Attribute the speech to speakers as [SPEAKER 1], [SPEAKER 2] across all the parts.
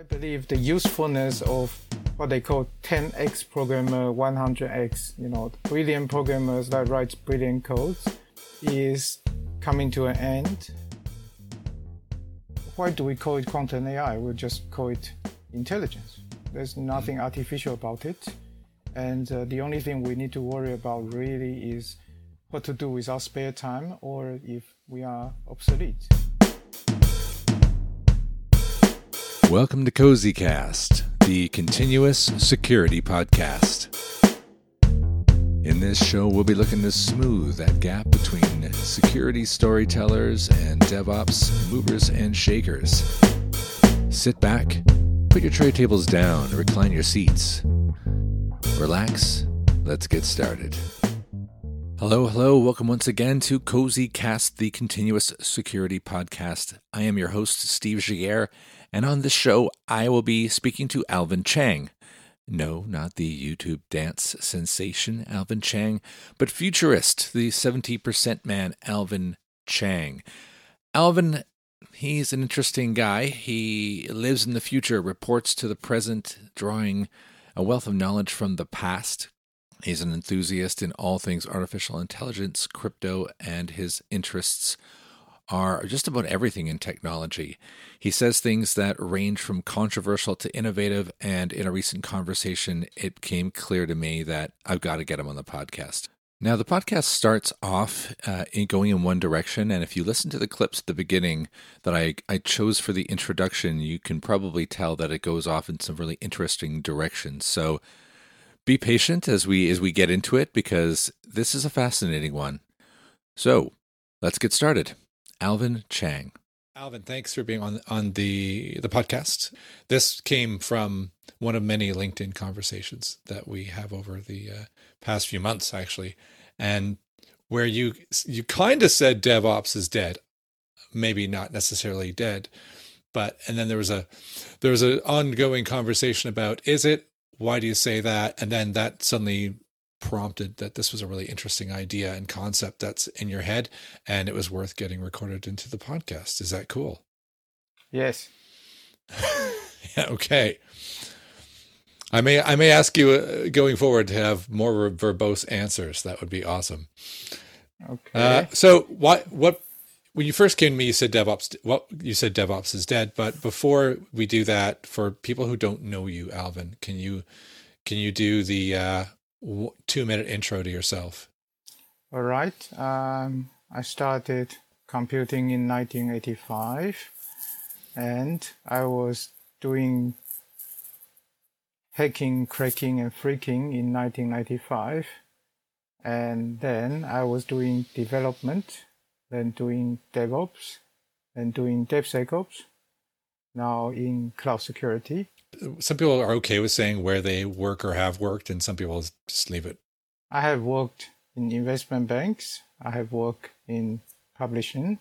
[SPEAKER 1] I believe the usefulness of what they call 10x programmer, 100x, you know, brilliant programmers that write brilliant codes, is coming to an end. Why do we call it quantum AI? We'll just call it intelligence. There's nothing artificial about it. And uh, the only thing we need to worry about really is what to do with our spare time or if we are obsolete.
[SPEAKER 2] Welcome to CozyCast, the continuous security podcast. In this show, we'll be looking to smooth that gap between security storytellers and DevOps movers and shakers. Sit back, put your tray tables down, recline your seats. Relax, let's get started. Hello, hello. Welcome once again to Cozy Cast, the continuous security podcast. I am your host, Steve Giguere, and on this show, I will be speaking to Alvin Chang. No, not the YouTube dance sensation Alvin Chang, but futurist, the 70% man Alvin Chang. Alvin, he's an interesting guy. He lives in the future, reports to the present, drawing a wealth of knowledge from the past. He's an enthusiast in all things artificial intelligence, crypto, and his interests are just about everything in technology. He says things that range from controversial to innovative, and in a recent conversation, it came clear to me that I've got to get him on the podcast. Now, the podcast starts off uh, in going in one direction, and if you listen to the clips at the beginning that I, I chose for the introduction, you can probably tell that it goes off in some really interesting directions. So be patient as we as we get into it because this is a fascinating one. So let's get started. Alvin Chang. Alvin, thanks for being on on the the podcast. This came from one of many LinkedIn conversations that we have over the uh, past few months, actually, and where you you kind of said DevOps is dead, maybe not necessarily dead, but and then there was a there was an ongoing conversation about is it why do you say that and then that suddenly prompted that this was a really interesting idea and concept that's in your head and it was worth getting recorded into the podcast. Is that cool?
[SPEAKER 1] Yes.
[SPEAKER 2] yeah, okay. I may I may ask you uh, going forward to have more verbose answers. That would be awesome.
[SPEAKER 1] Okay.
[SPEAKER 2] Uh, so what what when you first came to me, you said DevOps. Well, you said DevOps is dead. But before we do that, for people who don't know you, Alvin, can you can you do the uh, two minute intro to yourself.
[SPEAKER 1] All right. Um, I started computing in 1985 and I was doing hacking, cracking, and phreaking in 1995. And then I was doing development, then doing DevOps, then doing DevSecOps, now in cloud security
[SPEAKER 2] some people are okay with saying where they work or have worked, and some people just leave it.
[SPEAKER 1] I have worked in investment banks. I have worked in publishing.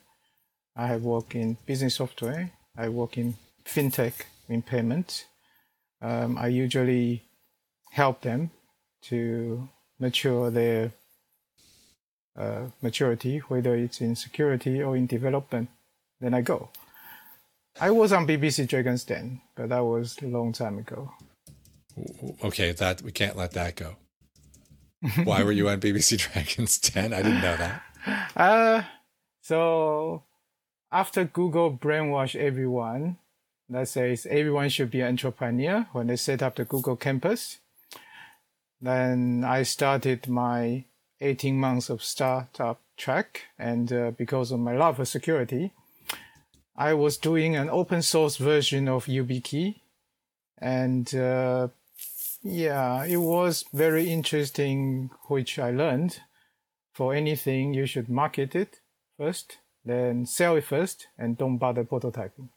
[SPEAKER 1] I have worked in business software. I work in fintech in payments. Um, I usually help them to mature their uh, maturity, whether it's in security or in development. Then I go. I was on BBC Dragon's Den, but that was a long time ago.
[SPEAKER 2] Okay, that we can't let that go. Why were you on BBC Dragon's Den? I didn't know that.
[SPEAKER 1] Uh, so after Google brainwashed everyone that says everyone should be an entrepreneur when they set up the Google campus, then I started my 18 months of startup track. And uh, because of my love for security, I was doing an open source version of YubiKey, and uh, yeah, it was very interesting, which I learned. For anything, you should market it first, then sell it first, and don't bother prototyping.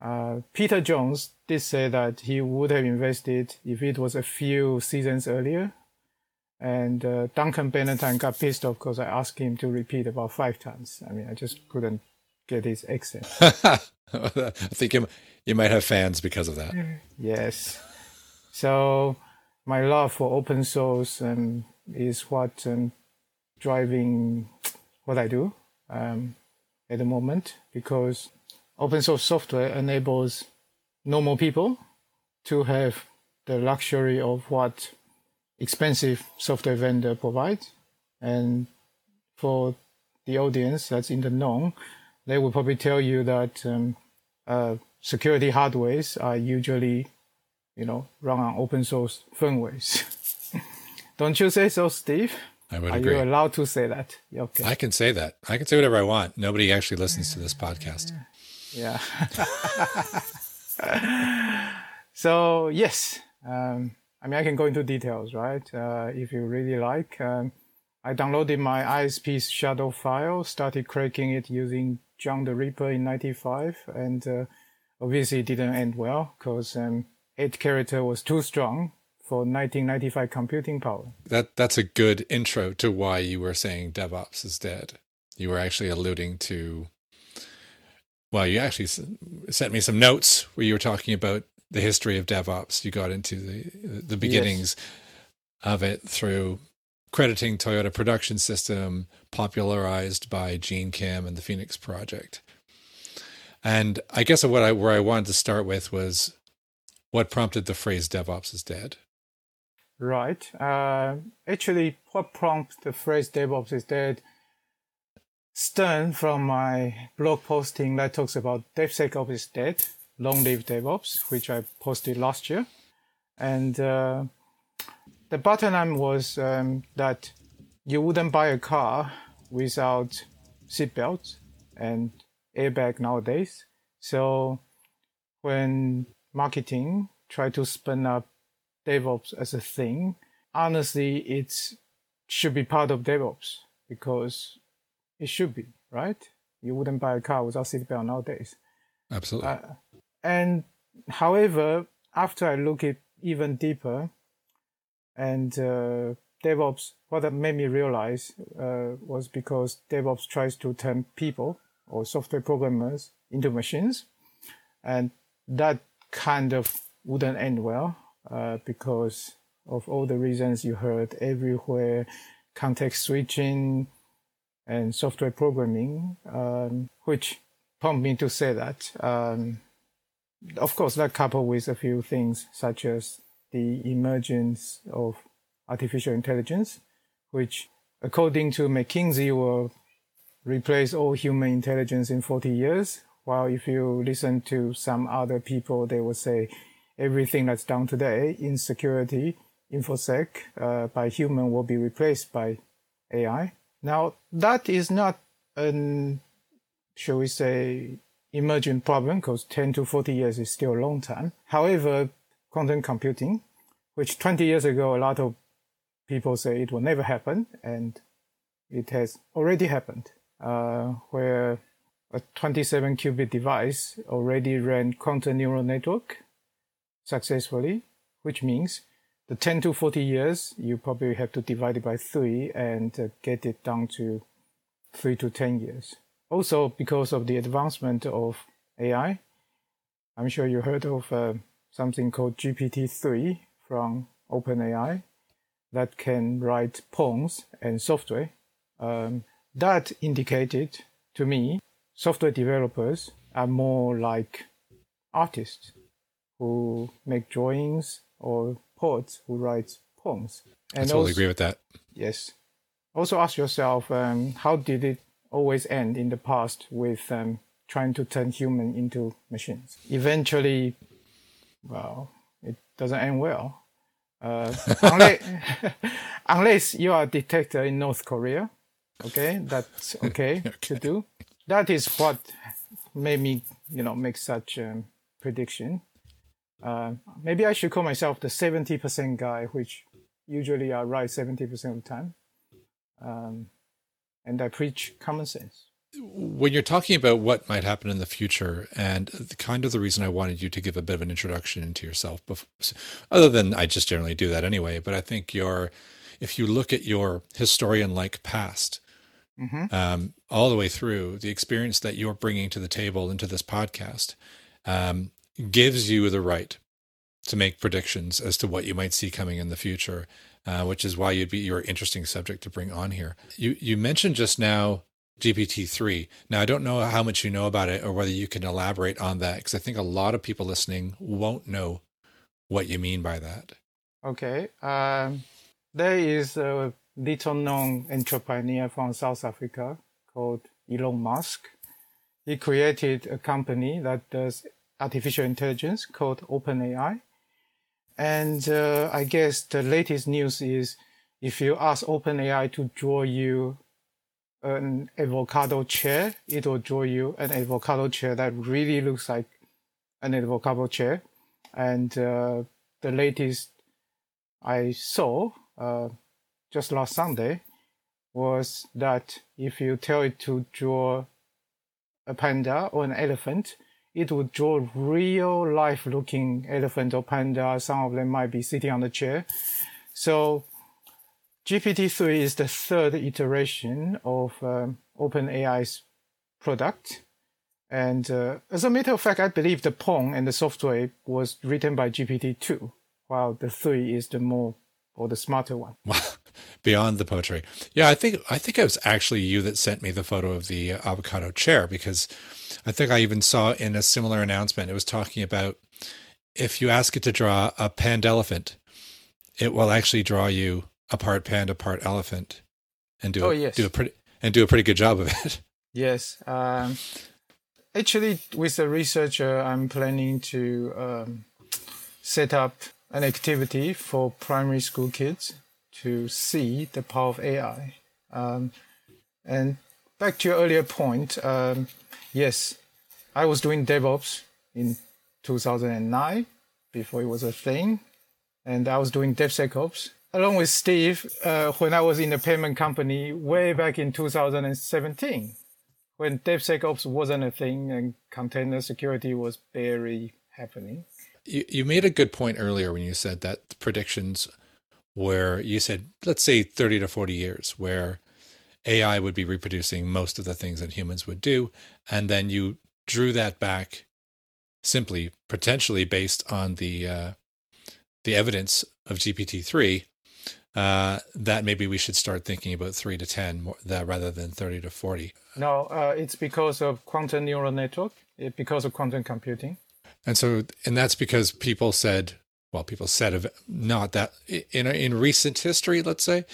[SPEAKER 1] Uh, Peter Jones did say that he would have invested if it was a few seasons earlier. And uh, Duncan Bannatyne got pissed off because I asked him to repeat about five times. I mean, I just couldn't get his accent.
[SPEAKER 2] I think you, you might have fans because of that.
[SPEAKER 1] Yes. So my love for open source um, is what um, driving what I do um, at the moment because open source software enables normal people to have the luxury of what expensive software vendor provides. And for the audience that's in the know, they will probably tell you that um, uh, security hardwares are usually, you know, run on open source firmwares. Don't you say so, Steve?
[SPEAKER 2] I would
[SPEAKER 1] Are
[SPEAKER 2] agree.
[SPEAKER 1] you allowed to say that? Okay.
[SPEAKER 2] I can say that. I can say whatever I want. Nobody actually listens to this podcast.
[SPEAKER 1] Yeah. so yes, um, I mean I can go into details, right? Uh, if you really like, um, I downloaded my ISP shadow file, started cracking it using John the Ripper in '95, and uh, obviously it didn't end well because um, eight character was too strong for 1995 computing power.
[SPEAKER 2] That that's a good intro to why you were saying DevOps is dead. You were actually alluding to. Well, you actually sent me some notes where you were talking about the history of DevOps. You got into the the beginnings of it through crediting Toyota Production System, popularized by Gene Kim and the Phoenix Project. And I guess what I where I wanted to start with was what prompted the phrase DevOps is dead.
[SPEAKER 1] Right. Uh, actually, what prompted the phrase DevOps is dead stemmed from my blog posting that talks about DevSecOps is dead, long live DevOps, which I posted last year. And uh, the bottom line was um, that you wouldn't buy a car without seatbelts and airbag nowadays. So when marketing tried to spin up DevOps as a thing, honestly, it should be part of DevOps because it should be, right? You wouldn't buy a car without seatbelt nowadays.
[SPEAKER 2] Absolutely.
[SPEAKER 1] Uh, and however, after I look it even deeper, and uh, DevOps, what that made me realize uh, was because DevOps tries to turn people or software programmers into machines, and that kind of wouldn't end well uh, because of all the reasons you heard everywhere, context switching and software programming, um, which prompted me to say that. Um, of course, that coupled with a few things such as the emergence of artificial intelligence, which, according to McKinsey, will replace all human intelligence in 40 years. While if you listen to some other people, they will say everything that's done today in security, infosec, uh, by human will be replaced by AI. Now, that is not an, shall we say, emergent problem because 10 to 40 years is still a long time. However, quantum computing, which 20 years ago, a lot of people say it will never happen, and it has already happened, uh, where a 27 qubit device already ran quantum neural network successfully, which means the 10 to 40 years, you probably have to divide it by three and uh, get it down to three to 10 years. Also, because of the advancement of AI, I'm sure you heard of uh, something called GPT-3 from OpenAI that can write poems and software. Um, that indicated to me software developers are more like artists who make drawings or poets who write poems.
[SPEAKER 2] And I totally
[SPEAKER 1] also-
[SPEAKER 2] agree with that.
[SPEAKER 1] Yes. Also ask yourself, um, how did it always end in the past with um, trying to turn human into machines? Eventually, well, it doesn't end well. Uh, unless, unless you are a dictator in North Korea, okay, that's okay, to do. That is what made me, you know, make such um, prediction. Uh, maybe I should call myself the 70% guy, which usually I right 70% of the time. Um, and I preach common sense.
[SPEAKER 2] When you're talking about what might happen in the future and the kind of the reason I wanted you to give a bit of an introduction into yourself before, other than I just generally do that anyway, but I think your, if you look at your historian like past, um, all the way through the experience that you're bringing to the table into this podcast, um, gives you the right to make predictions as to what you might see coming in the future, uh, which is why you'd be your interesting subject to bring on here. You you mentioned just now GPT-3. Now, I don't know how much you know about it or whether you can elaborate on that because I think a lot of people listening won't know what you mean by that.
[SPEAKER 1] Okay. Um, there is a little known entrepreneur from South Africa called Elon Musk. He created a company that does artificial intelligence called OpenAI. And uh, I guess the latest news is if you ask OpenAI to draw you an avocado chair, it will draw you an avocado chair that really looks like an avocado chair. And uh, the latest I saw uh, just last Sunday was that if you tell it to draw a panda or an elephant, it would draw real life looking elephant or panda. Some of them might be sitting on the chair. So GPT-3 is the third iteration of um, OpenAI's product. And uh, as a matter of fact, I believe the Pong and the software was written by GPT-2, while the 3 is the more or the smarter one.
[SPEAKER 2] Beyond the poetry. Yeah, I think I think it was actually you that sent me the photo of the avocado chair because I think I even saw in a similar announcement it was talking about if you ask it to draw a panda elephant, it will actually draw you a part panda, part elephant, and do
[SPEAKER 1] oh,
[SPEAKER 2] a,
[SPEAKER 1] yes.
[SPEAKER 2] do a pretty and do a pretty good job of it.
[SPEAKER 1] Yes. Um, actually, with a researcher, I'm planning to um, set up an activity for primary school kids to see the power of AI. Um, and back to your earlier point, um, yes, I was doing DevOps in 2009 before it was a thing, and I was doing DevSecOps along with Steve uh, when I was in the payment company way back in 2017 when DevSecOps wasn't a thing and container security was barely happening.
[SPEAKER 2] You, you made a good point earlier when you said that predictions where you said, let's say 30 to 40 years, where AI would be reproducing most of the things that humans would do. And then you drew that back simply potentially based on the uh, the evidence of GPT-3 uh, that maybe we should start thinking about three to 10 more, that rather than 30 to 40.
[SPEAKER 1] No, uh, it's because of quantum neural network, it, because of quantum computing.
[SPEAKER 2] And so, and that's because people said, well, people said of not that in in recent history, let's say,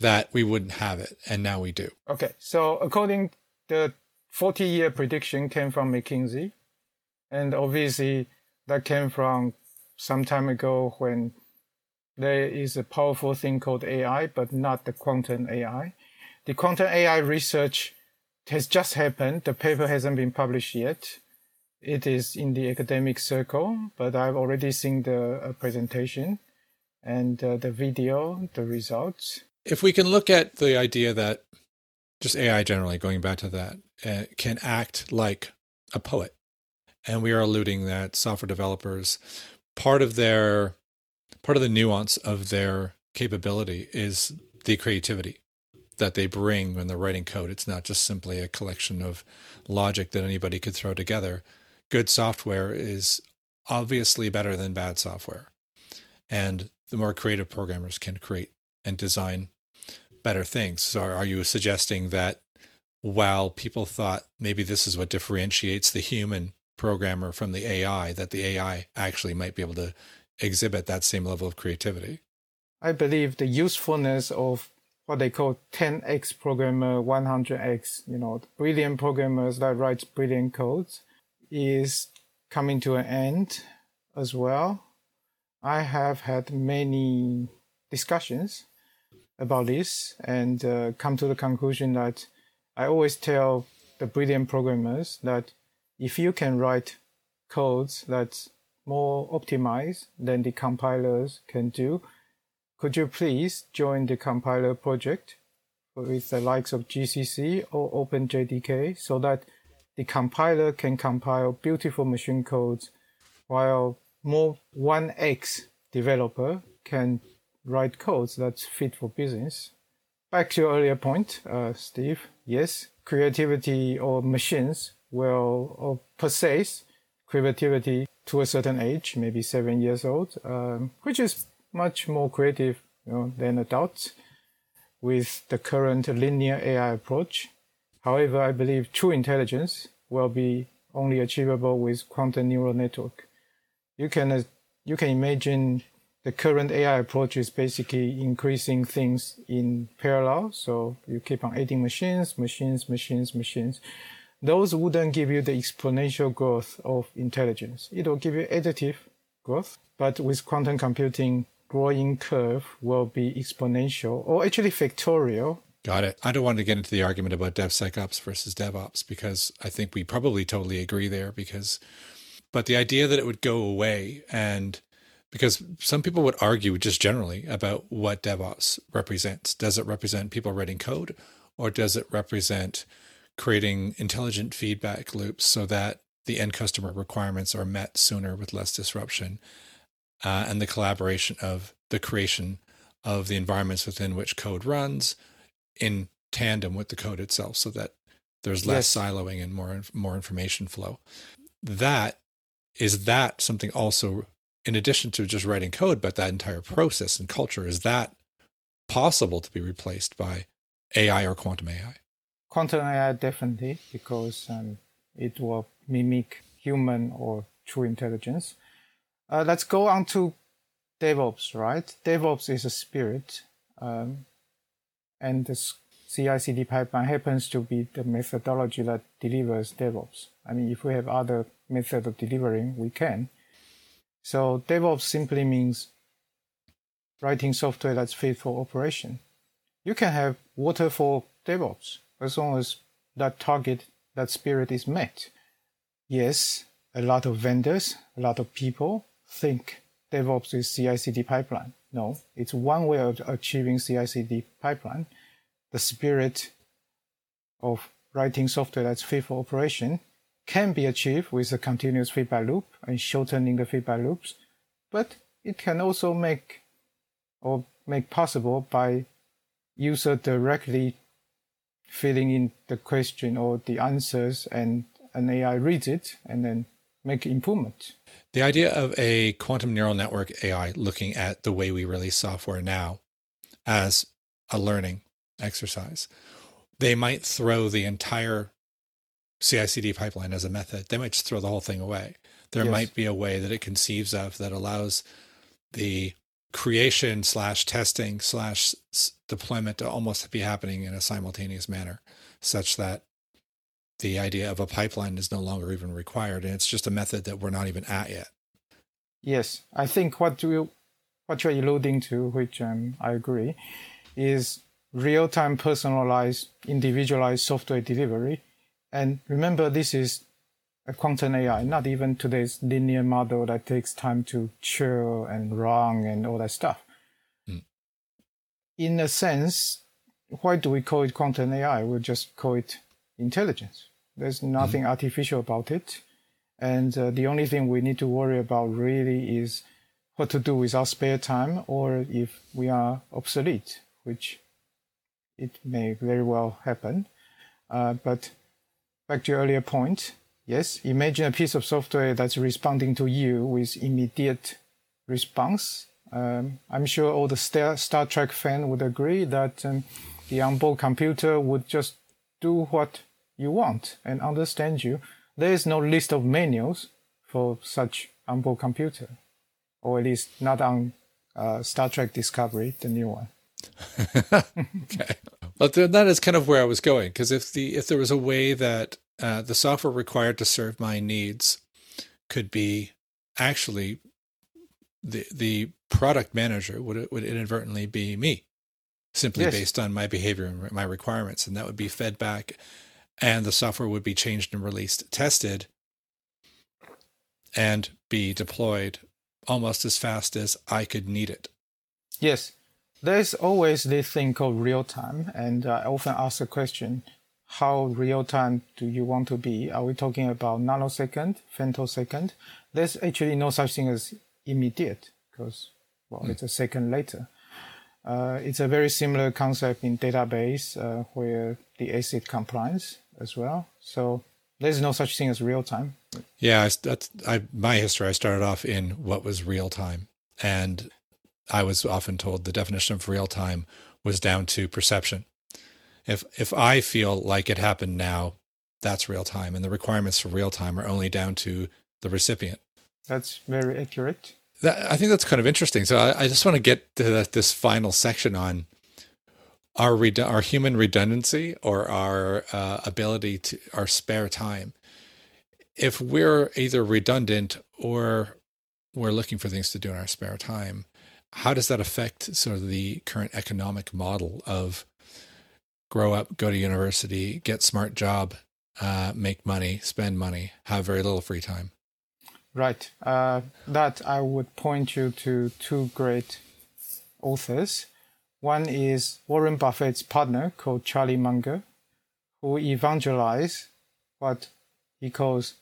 [SPEAKER 2] that we wouldn't have it, and now we do.
[SPEAKER 1] Okay, so according the 40 year prediction came from McKinsey, and obviously that came from some time ago when there is a powerful thing called AI, but not the quantum AI. The quantum AI research has just happened. The paper hasn't been published yet. It is in the academic circle, but I've already seen the uh, presentation and uh, the video, the results.
[SPEAKER 2] If we can look at the idea that just AI generally, going back to that, uh, can act like a poet. And we are alluding that software developers, part of their part of the nuance of their capability is the creativity that they bring when they're writing code. It's not just simply a collection of logic that anybody could throw together. Good software is obviously better than bad software. And the more creative programmers can create and design better things. So, are you suggesting that while people thought maybe this is what differentiates the human programmer from the AI, that the AI actually might be able to exhibit that same level of creativity.
[SPEAKER 1] I believe the usefulness of what they call 10x programmer, 100x, you know, brilliant programmers that write brilliant codes is coming to an end as well. I have had many discussions about this and uh, come to the conclusion that I always tell the brilliant programmers that if you can write codes that more optimized than the compilers can do. Could you please join the compiler project with the likes of GCC or OpenJDK so that the compiler can compile beautiful machine codes while more 1x developer can write codes that's fit for business. Back to your earlier point, uh, Steve. Yes, creativity or machines will or possess creativity to a certain age, maybe seven years old, um, which is much more creative you know, than adults with the current linear AI approach. However, I believe true intelligence will be only achievable with quantum neural network. You can uh, you can imagine the current AI approach is basically increasing things in parallel. So you keep on adding machines, machines, machines, machines. Those wouldn't give you the exponential growth of intelligence. It will give you additive growth, but with quantum computing, growing curve will be exponential or actually factorial.
[SPEAKER 2] Got it. I don't want to get into the argument about DevSecOps versus DevOps because I think we probably totally agree there because but the idea that it would go away and because some people would argue just generally about what DevOps represents. Does it represent people writing code or does it represent creating intelligent feedback loops so that the end customer requirements are met sooner with less disruption uh, and the collaboration of the creation of the environments within which code runs in tandem with the code itself so that there's less yes. siloing and more more information flow that is that something also in addition to just writing code but that entire process and culture is that possible to be replaced by ai or quantum ai
[SPEAKER 1] quantum ai definitely because um, it will mimic human or true intelligence uh, let's go on to DevOps, right? DevOps is a spirit, um, and the CI/CD pipeline happens to be the methodology that delivers DevOps. I mean, if we have other method of delivering, we can. So DevOps simply means writing software that's fit for operation. You can have waterfall DevOps as long as that target, that spirit is met. Yes, a lot of vendors, a lot of people think DevOps is CI/CD pipeline. No, it's one way of achieving CI/CD pipeline. The spirit of writing software that's fit for operation can be achieved with a continuous feedback loop and shortening the feedback loops, but it can also make or make possible by user directly filling in the question or the answers and an AI reads it and then make improvement.
[SPEAKER 2] The idea of a quantum neural network AI looking at the way we release software now as a learning exercise, they might throw the entire CI CD pipeline as a method. They might just throw the whole thing away. There yes. might be a way that it conceives of that allows the creation slash testing slash deployment to almost be happening in a simultaneous manner, such that the idea of a pipeline is no longer even required, and it's just a method that we're not even at yet.
[SPEAKER 1] Yes, I think what you what you're alluding to, which um, I agree, is real-time personalized, individualized software delivery. And remember, this is quantum AI, not even today's linear model that takes time to chill and run and all that stuff. Mm. In a sense, why do we call it quantum AI? We'll just call it intelligence. There's nothing mm-hmm. artificial about it. And uh, the only thing we need to worry about really is what to do with our spare time or if we are obsolete, which it may very well happen. Uh, but back to your earlier point, yes, imagine a piece of software that's responding to you with immediate response. Um, I'm sure all the Star, Star Trek fan would agree that um, the onboard computer would just do what you want and understand you. There is no list of manuals for such onboard computer, or at least not on uh, Star Trek Discovery, the new one.
[SPEAKER 2] okay, but that is kind of where I was going because if the if there was a way that uh, the software required to serve my needs could be actually the the product manager would would inadvertently be me simply yes. based on my behavior and my requirements and that would be fed back and the software would be changed and released, tested, and be deployed almost as fast as I could need it.
[SPEAKER 1] Yes, there's always this thing called real time, and I often ask the question how real time do you want to be? Are we talking about nanosecond, femtosecond? There's actually no such thing as immediate because, well, mm. it's a second later. Uh, it's a very similar concept in database uh, where the ACID compliance as well. So there's no such thing as real time.
[SPEAKER 2] Yeah, that's I, my history. I started off in what was real time, and I was often told the definition of real time was down to perception. If if I feel like it happened now, that's real time, and the requirements for real time are only down to the recipient.
[SPEAKER 1] That's very accurate.
[SPEAKER 2] That, I think that's kind of interesting. So I, I just want to get to that, this final section on our redu- our human redundancy or our uh, ability to our spare time. If we're either redundant or we're looking for things to do in our spare time, how does that affect sort of the current economic model of grow up, go to university, get smart job, uh, make money, spend money, have very little free time?
[SPEAKER 1] Right. Uh, that I would point you to two great authors. One is Warren Buffett's partner called Charlie Munger, who evangelized what he calls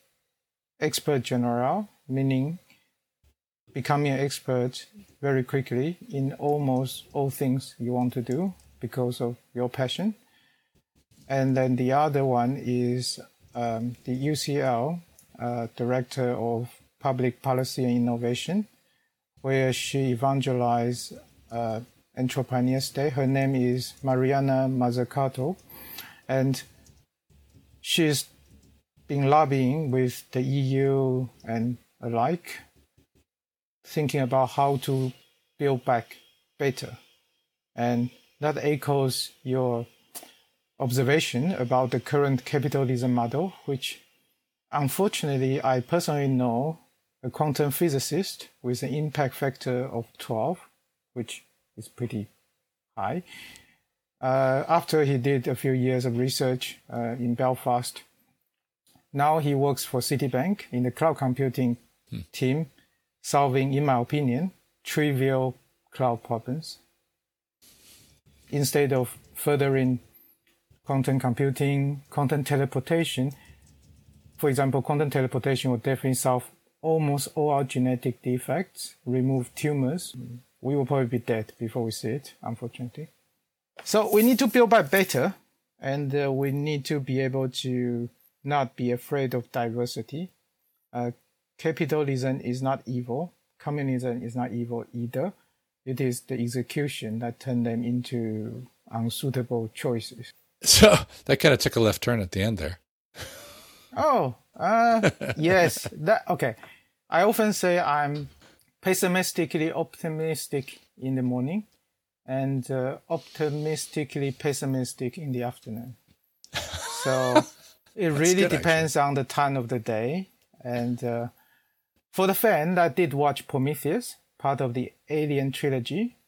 [SPEAKER 1] expert general, meaning becoming an expert very quickly in almost all things you want to do because of your passion. And then the other one is um, the UCL uh, director of public policy and innovation, where she evangelized uh, Entrepreneurial State. Her name is Mariana Mazzucato, and she's been lobbying with the EU and alike, thinking about how to build back better. And that echoes your observation about the current capitalism model, which unfortunately I personally know a quantum physicist with an impact factor of 12, which is pretty high. Uh, after he did a few years of research uh, in Belfast, now he works for Citibank in the cloud computing hmm. team, solving, in my opinion, trivial cloud problems. Instead of furthering quantum computing, quantum teleportation, for example, quantum teleportation will definitely solve almost all our genetic defects, remove tumors. We will probably be dead before we see it, unfortunately. So we need to build back better, and uh, we need to be able to not be afraid of diversity. Uh, capitalism is not evil. Communism is not evil either. It is the execution that turned them into unsuitable choices.
[SPEAKER 2] So that kind of took a left turn at the end there.
[SPEAKER 1] oh, uh, yes. That okay. I often say I'm pessimistically optimistic in the morning and uh, optimistically pessimistic in the afternoon. So it really good, depends actually. on the time of the day. And uh, for the fan that did watch Prometheus, part of the Alien trilogy,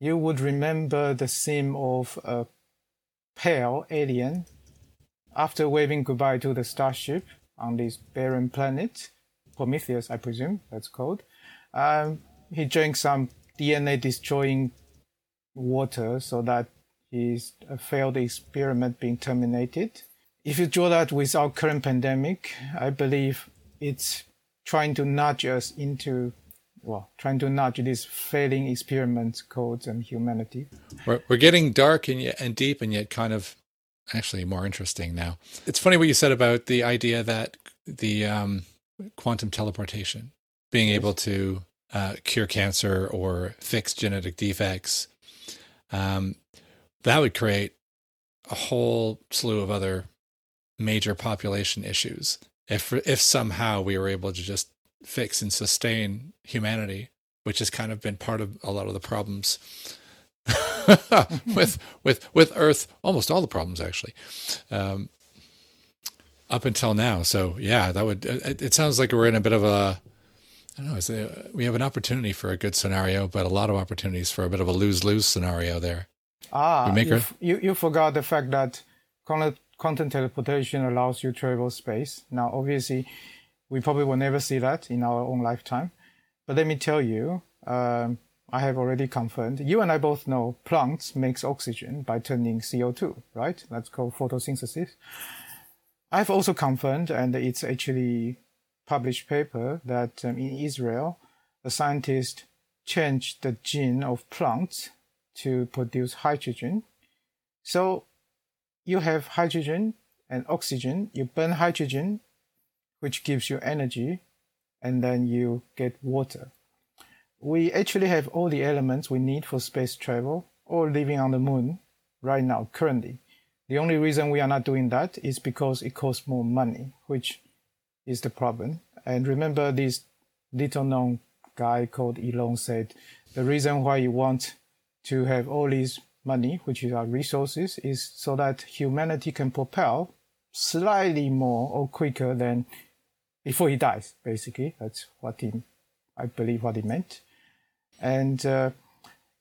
[SPEAKER 1] you would remember the scene of a pale alien after waving goodbye to the starship on this barren planet, Prometheus, I presume that's called. Um, he drank some DNA destroying water so that his failed experiment being terminated. If you draw that with our current pandemic, I believe it's trying to nudge us into well, trying to nudge this failing experiment called um, humanity.
[SPEAKER 2] We're, we're getting dark and, yet, and deep and yet kind of actually more interesting now. It's funny what you said about the idea that the um, quantum teleportation, being able to uh, cure cancer or fix genetic defects, um, that would create a whole slew of other major population issues. If if somehow we were able to just fix and sustain humanity, which has kind of been part of a lot of the problems with with with Earth, almost all the problems actually, um, up until now. So yeah, that would. It, it, sounds like we're in a bit of a. I don't know. A, we have an opportunity for a good scenario, but a lot of opportunities for a bit of a lose lose scenario there.
[SPEAKER 1] Ah, you, you, you forgot the fact that quantum teleportation allows you to travel space. Now, obviously, we probably will never see that in our own lifetime. But let me tell you, um, I have already confirmed. You and I both know plants makes oxygen by turning CO2, right? That's called photosynthesis. I've also confirmed, and it's actually published paper that um, in Israel, a scientist changed the gene of plants to produce hydrogen. So you have hydrogen and oxygen. You burn hydrogen which gives you energy, and then you get water. We actually have all the elements we need for space travel or living on the moon right now, currently. The only reason we are not doing that is because it costs more money, which is the problem. And remember, this little known guy called Elon said the reason why you want to have all these money, which is our resources, is so that humanity can propel slightly more or quicker than before he dies. Basically, that's what he, I believe, what he meant. And uh,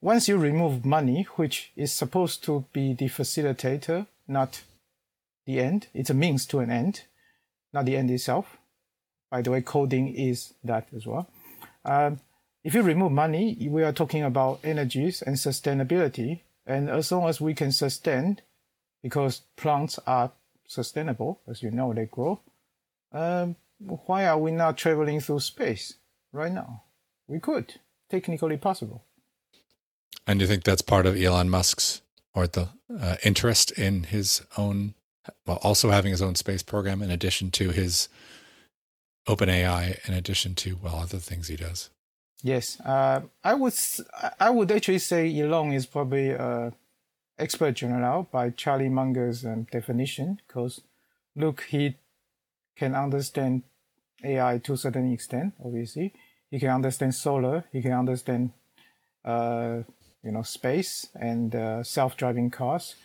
[SPEAKER 1] once you remove money, which is supposed to be the facilitator, not the end, it's a means to an end, not the end itself. By the way, coding is that as well. Um, if you remove money, we are talking about energies and sustainability. And as long as we can sustain, because plants are sustainable, as you know, they grow, um, why are we not traveling through space right now? We could, technically possible.
[SPEAKER 3] And you think that's part of Elon Musk's or the uh, interest in his own, well, also having his own space program in addition to his OpenAI, in addition to well other things he does.
[SPEAKER 1] Yes, uh, I would I would actually say Elon is probably a expert general by Charlie Munger's um, definition because look, he can understand AI to a certain extent. Obviously, he can understand solar. He can understand uh, you know space and uh, self-driving cars.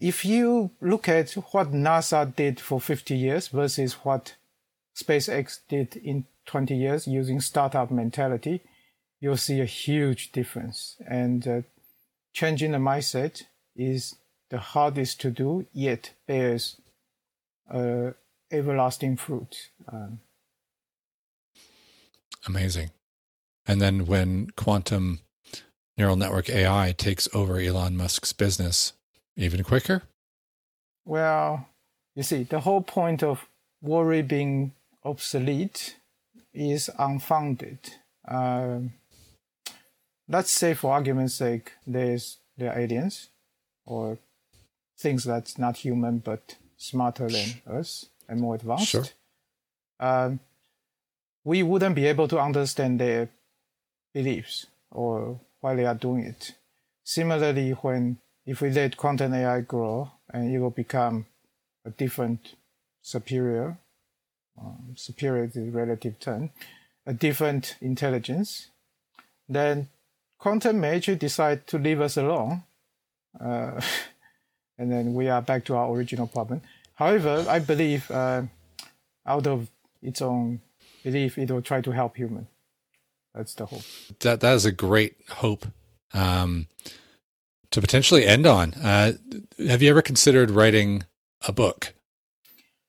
[SPEAKER 1] If you look at what NASA did for 50 years versus what SpaceX did in 20 years using startup mentality, you'll see a huge difference. And uh, changing the mindset is the hardest to do, yet bears uh, everlasting fruit. Um,
[SPEAKER 3] Amazing. And then when quantum neural network AI takes over Elon Musk's business, even quicker?
[SPEAKER 1] Well, you see, the whole point of worry being obsolete is unfounded. Um, let's say, for argument's sake, there's there are aliens or things that's not human but smarter than us and more advanced.
[SPEAKER 3] Sure.
[SPEAKER 1] Um, we wouldn't be able to understand their beliefs or why they are doing it. Similarly, when if we let quantum AI grow and it will become a different superior, um, superior is a relative term, a different intelligence, then quantum may actually decide to leave us alone. Uh, and then we are back to our original problem. However, I believe uh, out of its own belief, it will try to help human. That's the hope.
[SPEAKER 3] That that is a great hope um, to potentially end on. Uh, have you ever considered writing a book?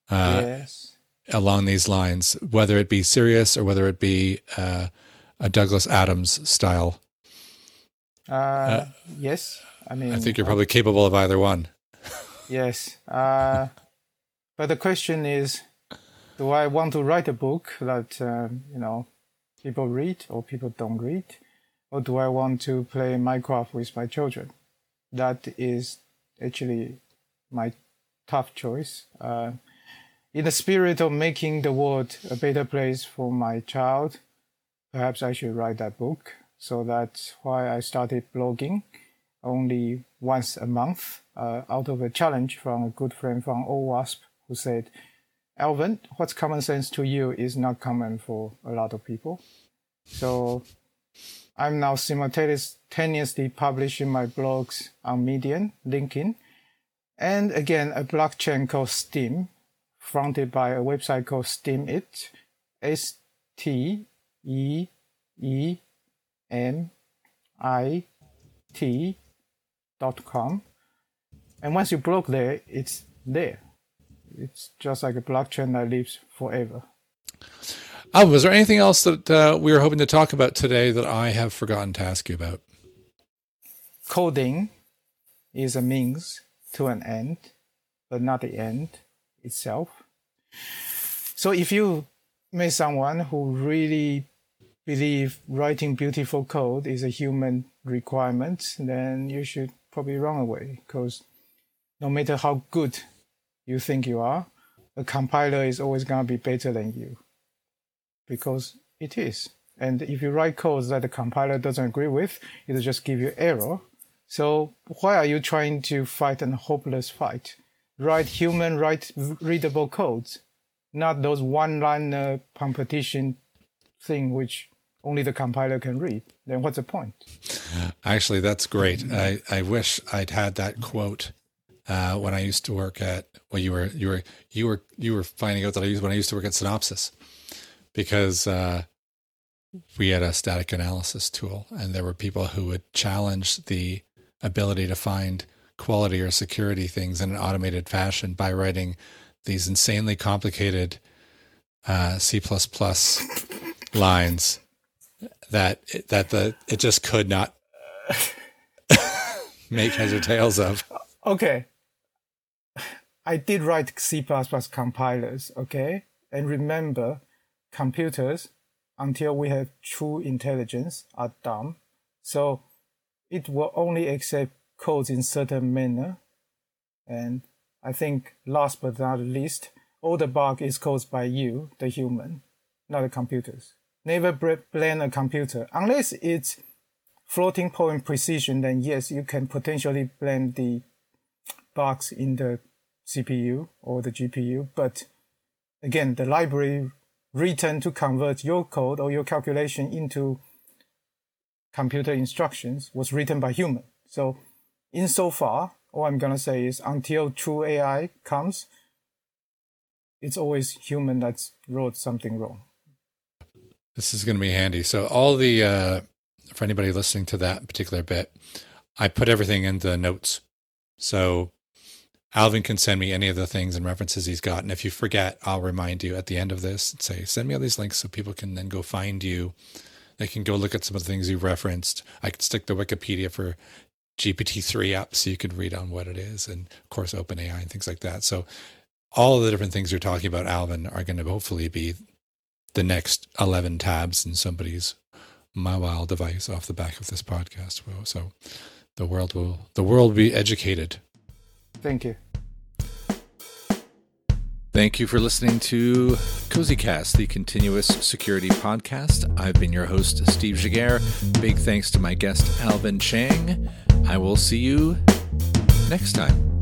[SPEAKER 1] Uh, yes
[SPEAKER 3] along these lines, whether it be serious or whether it be uh, a Douglas Adams style?
[SPEAKER 1] Uh, uh, yes, I mean,
[SPEAKER 3] I think you're probably capable of either one.
[SPEAKER 1] yes, uh, but the question is, do I want to write a book that um, you know people read or people don't read, or do I want to play Minecraft with my children? That is actually my tough choice. Uh, in the spirit of making the world a better place for my child, perhaps I should write that book. So that's why I started blogging only once a month uh, out of a challenge from a good friend from OWASP who said, Alvin, what's common sense to you is not common for a lot of people. So I'm now simultaneously publishing my blogs on Medium, LinkedIn, and again, a blockchain called Steem, fronted by a website called Steemit, S T E E M I T dot com. And once you blog there, it's there. It's just like a blockchain that lives forever.
[SPEAKER 3] Oh, was there anything else that uh, we were hoping to talk about today that I have forgotten to ask you about?
[SPEAKER 1] Coding is a means to an end, but not the end itself. So if you meet someone who really believe writing beautiful code is a human requirement, then you should probably run away because no matter how good you think you are, a compiler is always going to be better than you because it is. And if you write codes that the compiler doesn't agree with, it'll just give you error. So why are you trying to fight an hopeless fight? Write human, write readable codes, not those one-liner competition thing which only the compiler can read. Then what's the point?
[SPEAKER 2] Actually, that's great. I, I wish I'd had that quote uh, when I used to work at well, you were you were you were you were finding out that I used when I used to work at Synopsys because uh, we had a static analysis tool, and there were people who would challenge the ability to find quality or security things in an automated fashion by writing these insanely complicated uh, C++ lines that that the it just could not make heads or tails of.
[SPEAKER 1] Okay, I did write C++ compilers. Okay, and remember, computers until we have true intelligence are dumb. So it will only accept codes in certain manner. And I think last but not least, all the bug is caused by you, the human, not the computers. Never blame a computer unless it's floating point precision. Then yes, you can potentially blame the bugs in the CPU or the GPU. But again, the library written to convert your code or your calculation into computer instructions was written by human. So insofar, all I'm going to say is until true AI comes, it's always human that's wrote something wrong.
[SPEAKER 2] This is going to be handy. So all the, uh, for anybody listening to that particular bit, I put everything in the notes. So Alvin can send me any of the things and references he's got. And if you forget, I'll remind you at the end of this and say, send me all these links so people can then go find you. They can go look at some of the things you referenced. I could stick the Wikipedia for GPT-3 up so you could read on what it is and of course OpenAI and things like that. So all the different things you're talking about, Alvin, are going to hopefully be the next 11 tabs in somebody's mobile device off the back of this podcast. So the world will, the world will be educated
[SPEAKER 1] Thank you.
[SPEAKER 4] Thank you for listening to CozyCast, the continuous security podcast. I've been your host, Steve Giguere. Big thanks to my guest, Alvin Chang. I will see you next time.